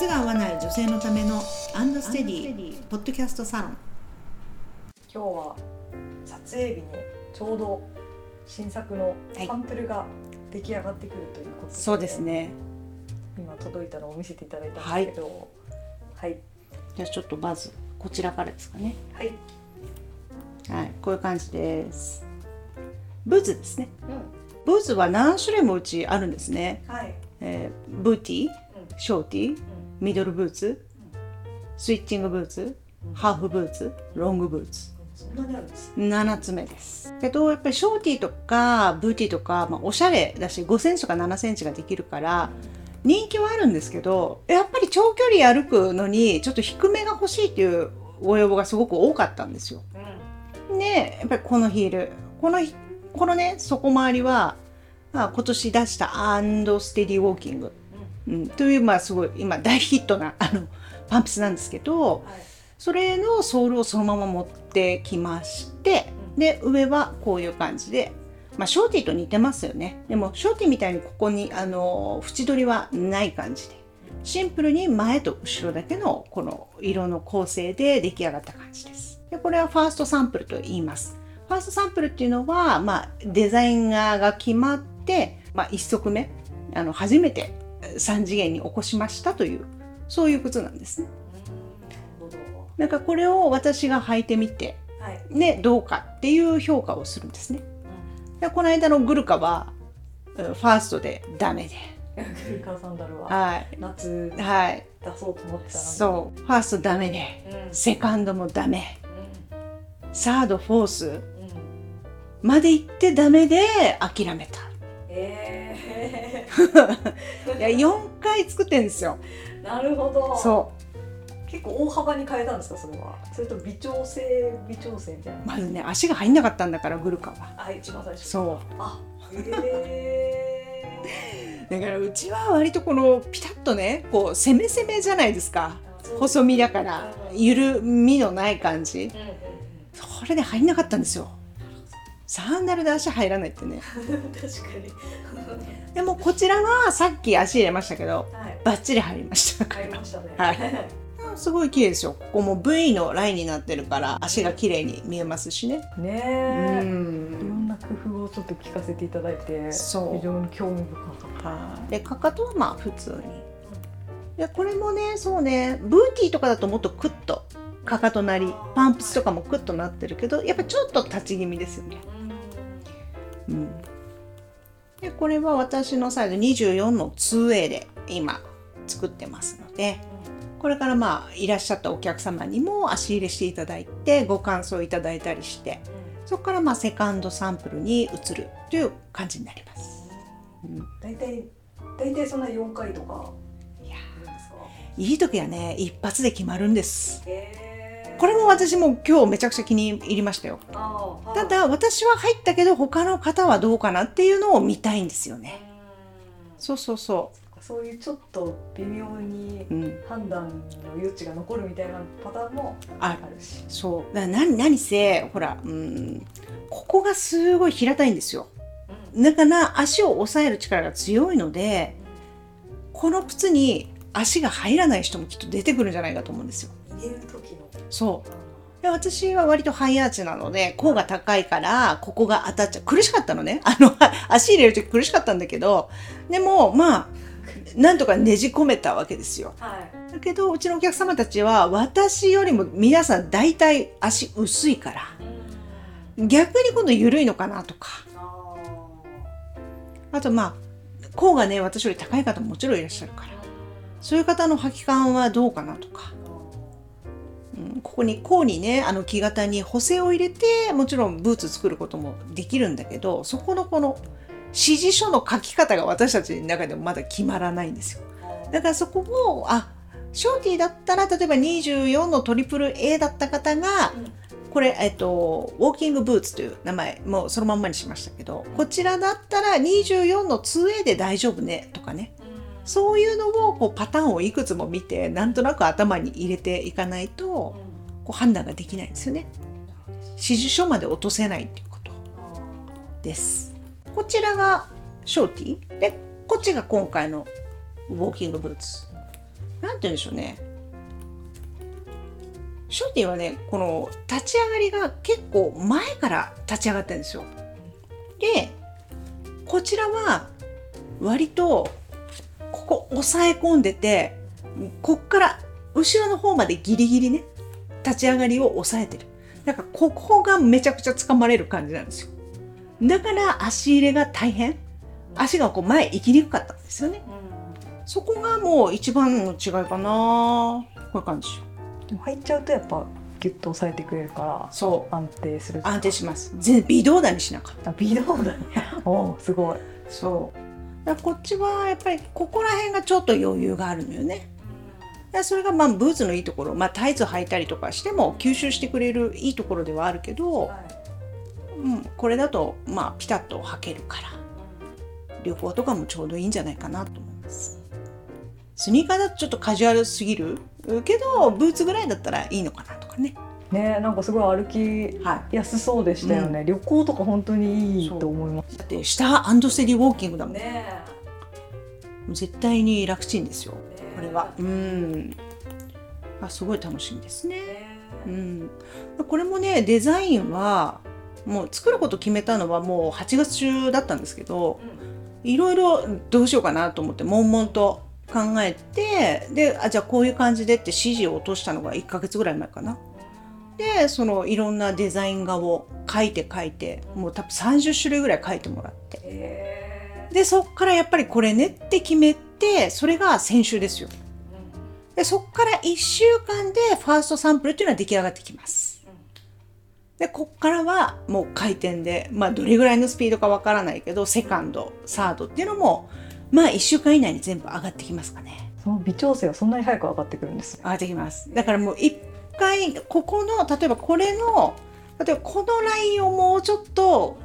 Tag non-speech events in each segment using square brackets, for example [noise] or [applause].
靴が合わない女性のためのアンドステディポッドキャストサロン。今日は撮影日にちょうど新作のサンプルが出来上がってくるということで、そうですね。今届いたのを見せていただいたんですけどはい。じゃあちょっとまずこちらからですかね。はい、はい。こういう感じです。ブーツですね。ブーツは何種類もうちあるんですね、はい、えーブーティーショーティーミドルブーツスイッチングブーツハーフブーツロングブーツそんなにあるんです。7つ目です。けどやっぱりショーティーとかブーティーとか、まあ、おしゃれだし5センチとか7センチができるから人気はあるんですけどやっぱり長距離歩くのにちょっと低めが欲しいっていうご要望がすごく多かったんですよ。でやっぱりこのヒール。このひこのね底回りは、まあ、今年出したアンドステディウォーキング、うん、というまあすごい今大ヒットなあのパンプスなんですけど、はい。それのソールをそのまま持ってきまして、で上はこういう感じで、まあ、ショーティーと似てますよね。でもショーティーみたいにここにあの縁取りはない感じでシンプルに前と後ろだけのこの色の構成で出来上がった感じです。でこれはファーストサンプルと言います。ファーストサンプルっていうのは、まあ、デザイナーが決まって、まあ、1足目あの初めて3次元に起こしましたというそういう靴なんですね。なんかこれを私が履いてみて、ね、どうかっていう評価をするんですね。でこの間のグルカはうんファーストでダメで、[laughs] グルカーサンダルははい、夏出はい、そうと思ってたのに。そう、ファーストダメで、うん。セカンドもダメ、うサード、フォース。まで行ってダメで諦めた。え [laughs] いや、4回作ってんですよ。ー、なるほどそ結構大幅に変えたんですかそれは？それと微調整微調整みたいなう、まずね、足が入んなかったんだから、グルカは。あ一番最初そう。あへ [laughs] だからうちは割とこのピタッとね、こう攻め攻めじゃないですか。ー細身だから、緩みのない感じ。うんうんうんそれで入んなかったんですよ。サンダルで足入らないってね。[laughs] 確かにでもこちらはさっき足入れましたけど、はいバッチリ入りました。入りましたねはい [laughs] すごい綺麗ですよ。ここも V のラインになってるから足が綺麗に見えますしね。うねえいろん。んな工夫をちょっと聞かせていただいてそう非常に興味深かったはいでかかとはまあ普通に。でこれもねそうねブーティーとかだともっとクッとかかとなりパンプスとかもクッとなってるけどやっぱちょっと立ち気味ですよね。うん、でこれは私のサイズ24の 2A で今作ってますのでこれからまあいらっしゃったお客様にも足入れしていただいてご感想いただいたりしてそこからまあセカンドサンプルに移るという感じになります。うん大体大体そんな4回とかいやいいい時はね一発で決まるんです。へーこれも私も今日めちゃくちゃ気に入りましたよ。ただ私は入ったけど他の方はどうかなっていうのを見たいんですようんね。そうそうそそういうちょっと微妙にう。うん。判断の余地が残るみたいなパターンもああるしそう。だ何何せほら、うん、ここがすごい平たいんですよ。だから足を押さえる力が強いので、この靴に足が入らない人もきっと出てくるんじゃないかと思うんですよ。入れる時のそう。で私は割とハイアーチなので、甲が高いから、ここが当たっちゃう。苦しかったのね。[laughs] あの、足入れるとき苦しかったんだけど、でも、まあ、なんとかねじ込めたわけですよ。はいだけど、うちのお客様たちは、私よりも皆さん大体足薄いから、逆に今度緩いのかなとか。ああと、まあ、甲がね、私より高い方ももちろんいらっしゃるから。そういう方の履き感はどうかなとか。うんここに甲にねあの木型に補正を入れてもちろんブーツ作ることもできるんだけどそこのこの指示書の書き方が私たちの中でもまだ決まらないんですよだからそこをあショーティーだったら例えば24のトリプル A だった方がこれ、えっと、ウォーキングブーツという名前もうそのまんまにしましたけどこちらだったら24の 2A で大丈夫ねとかねそういうのをこうパターンをいくつも見てなんとなく頭に入れていかないとこう判断ができないんですよね。指示書まで落とせないっていうことです。こちらがショーティーでこっちが今回のウォーキングブーツ。なんて言うんでしょうねショーティーはねこの立ち上がりが結構前から立ち上がってるんですよでこちらは割とここ押さえ込んでてこっから後ろの方までギリギリね立ち上がりを抑えてる。だからここがめちゃくちゃ掴まれる感じなんですよ。だから足入れが大変。足がこう前行きにくかったんですよね。そこがもう一番の違いかな。こういう感じ。でも入っちゃうとやっぱギュッと押さえてくれるからそう。安定する。安定します。全然微動だにしなかった。あ微動だね。[laughs] おーすごい。そうだこっちはやっぱりここら辺がちょっと余裕があるのよね。それがまあブーツのいいところ、まあ、タイツ履いたりとかしても吸収してくれるいいところではあるけど、うん、これだとまあピタッと履けるから旅行とかもちょうどいいんじゃないかなと思います。スニーカーだとちょっとカジュアルすぎるけどブーツぐらいだったらいいのかなとかねねなんかすごい歩きはやすそうでしたよね、旅行とか本当にいいと思います。いだって下アンドステディウォーキングだもん。ね絶対に楽ちんですよ。え。これは。うん。あすごい楽しみですね。うん。これもねデザインはもう作ること決めたのはもう8月中だったんですけどいろいろどうしようかなと思って悶々と考えてであじゃあこういう感じでって指示を落としたのが1ヶ月ぐらい前かな。でそのいろんなデザイン画を書いて書いてもう多分30種類ぐらい書いてもらってへでそっからやっぱりこれねって決めてそれが先週ですよ。でそっから1週間でファーストサンプルっていうのは出来上がってきます。でこっからはもう回転でまあどれぐらいのスピードかわからないけどセカンドサードっていうのもまあ1週間以内に全部上がってきますかね。その微調整はそんなに早く上がってくるんですね上がってきます。だからもう一回ここの例えばこれの例えばこのラインをもうちょっと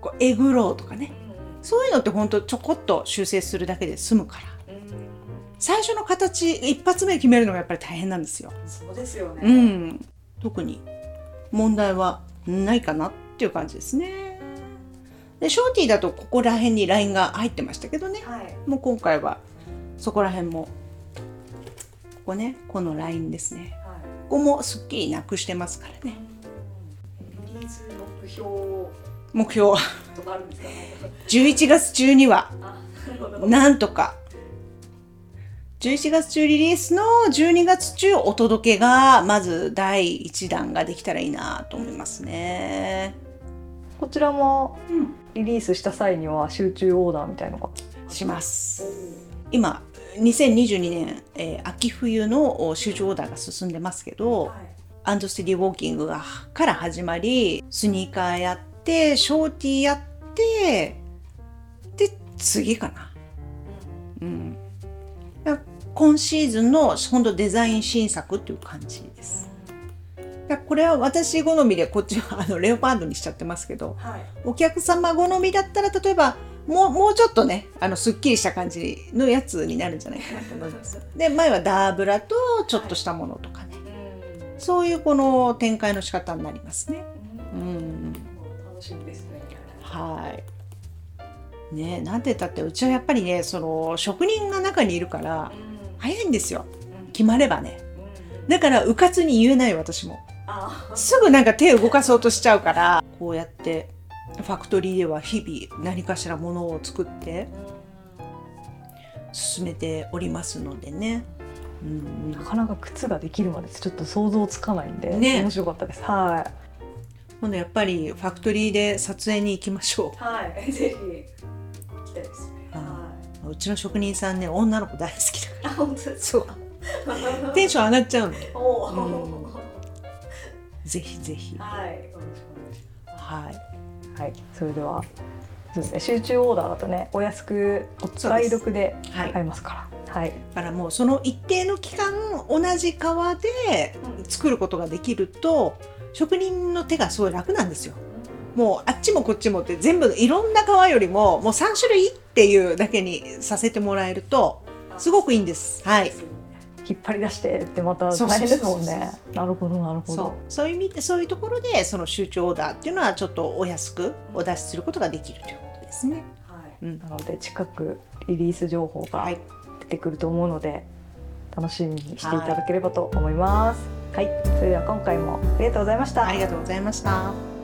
こうえぐろうとかね。そういうのって本当ちょこっと修正するだけで済むから。最初の形一発目決めるのがやっぱり大変なんですよ。そうですよね。うん、特に問題はないかなっていう感じですね。でショーティーだとここら辺にラインが入ってましたけどね。はい。もう今回はそこら辺もここねこのラインですね。はいここもすっきりなくしてますからね。リリース目標。目標。はとかあるんですか11月中にはあなんとか。11月中リリースの12月中お届けがまず第1弾ができたらいいなと思いますね。こちらもうん。リリースした際には集中オーダーみたいのが。します。今2022年、えー秋冬のお集中オーダーが進んでますけど、アンドステディウォーキングがから始まりスニーカーやってショーティーやってで次かな。うん、今シーズンの本当デザイン新作っていう感じです。これは私好みでこっちはあのレオパードにしちゃってますけどはいお客様好みだったら例えばもうもうちょっとねあのすっきりした感じのやつになるんじゃないかなと思います。で前はダーブラとちょっとしたものとかね、そういうこの展開の仕方になりますね。うん。楽しみですねはい。ねなんて言ったってうちはやっぱりねその職人が中にいるから早いんですよ。決まればね。だからうかつに言えない私も。あすぐなんか手を動かそうとしちゃうからこうやってファクトリーでは日々何かしらものを作って進めておりますのでね。うん。なかなか靴ができるまでちょっと想像つかないんで、ね。面白かったです。は今度やっぱりファクトリーで撮影に行きましょいはい。ぜひ行きたいですね。はう。うちの職人さんね女の子大好きだかあ本当ですそう。らテンション上がっちゃうの。おうん。おぜひぜひ。はい。よろしくお願いしはい。ますはい。それではそうですね。集中オーダーだとねお安くおす。買い得ではい。買えますから。はい。だからもうその一定の期間同じ革で作ることができると職人の手がすごい楽なんですよ。もうあっちもこっちもって全部いろんな革よりももう3種類っていうだけにさせてもらえるとすごくいいんです。はい。引っ張り出してってまた大変ですもんねなるほどなるほどそういう意味でそういうところでその集中オーダーっていうのはちょっとお安くお出しすることができるということですね。はいうんなので近くリリース情報がはい。出てくると思うので、楽しみにしていただければと思います。はい、それでは今回もありがとうございました。ありがとうございました。